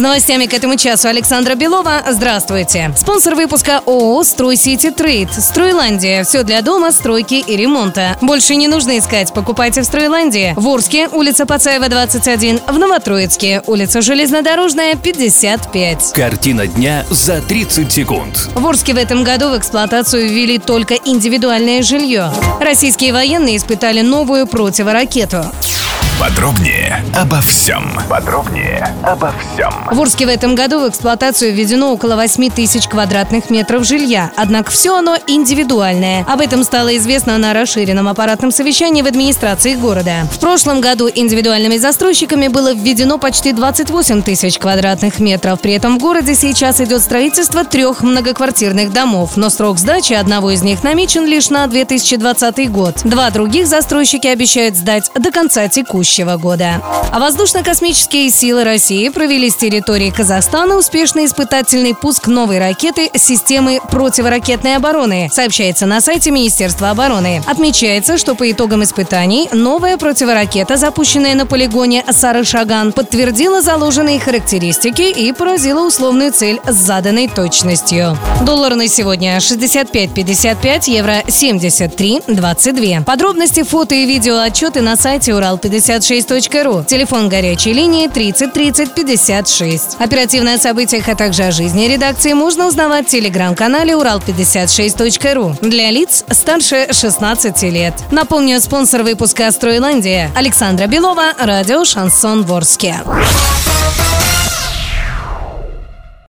С новостями к этому часу Александра Белова. Здравствуйте. Спонсор выпуска ООО «Строй Сити Трейд». «Стройландия». Все для дома, стройки и ремонта. Больше не нужно искать. Покупайте в «Стройландии». В Орске, улица Пацаева, 21. В Новотроицке, улица Железнодорожная, 55. Картина дня за 30 секунд. В Орске в этом году в эксплуатацию ввели только индивидуальное жилье. Российские военные испытали новую противоракету. Подробнее обо всем. Подробнее обо всем. В Орске в этом году в эксплуатацию введено около 8 тысяч квадратных метров жилья. Однако все оно индивидуальное. Об этом стало известно на расширенном аппаратном совещании в администрации города. В прошлом году индивидуальными застройщиками было введено почти 28 тысяч квадратных метров. При этом в городе сейчас идет строительство трех многоквартирных домов. Но срок сдачи одного из них намечен лишь на 2020 год. Два других застройщики обещают сдать до конца текущего года. А воздушно-космические силы России провели с территории Казахстана успешный испытательный пуск новой ракеты системы противоракетной обороны, сообщается на сайте Министерства обороны. Отмечается, что по итогам испытаний новая противоракета, запущенная на полигоне Сары-Шаган, подтвердила заложенные характеристики и поразила условную цель с заданной точностью. Доллар на сегодня 65.55, евро 73.22. Подробности, фото и видео отчеты на сайте урал56.ру. Телефон горячей линии 30 30 56. Оперативные о событиях, а также о жизни редакции можно узнавать в телеграм-канале урал56.ру для лиц старше 16 лет. Напомню, спонсор выпуска «Стройландия» Александра Белова, радио «Шансон Ворске».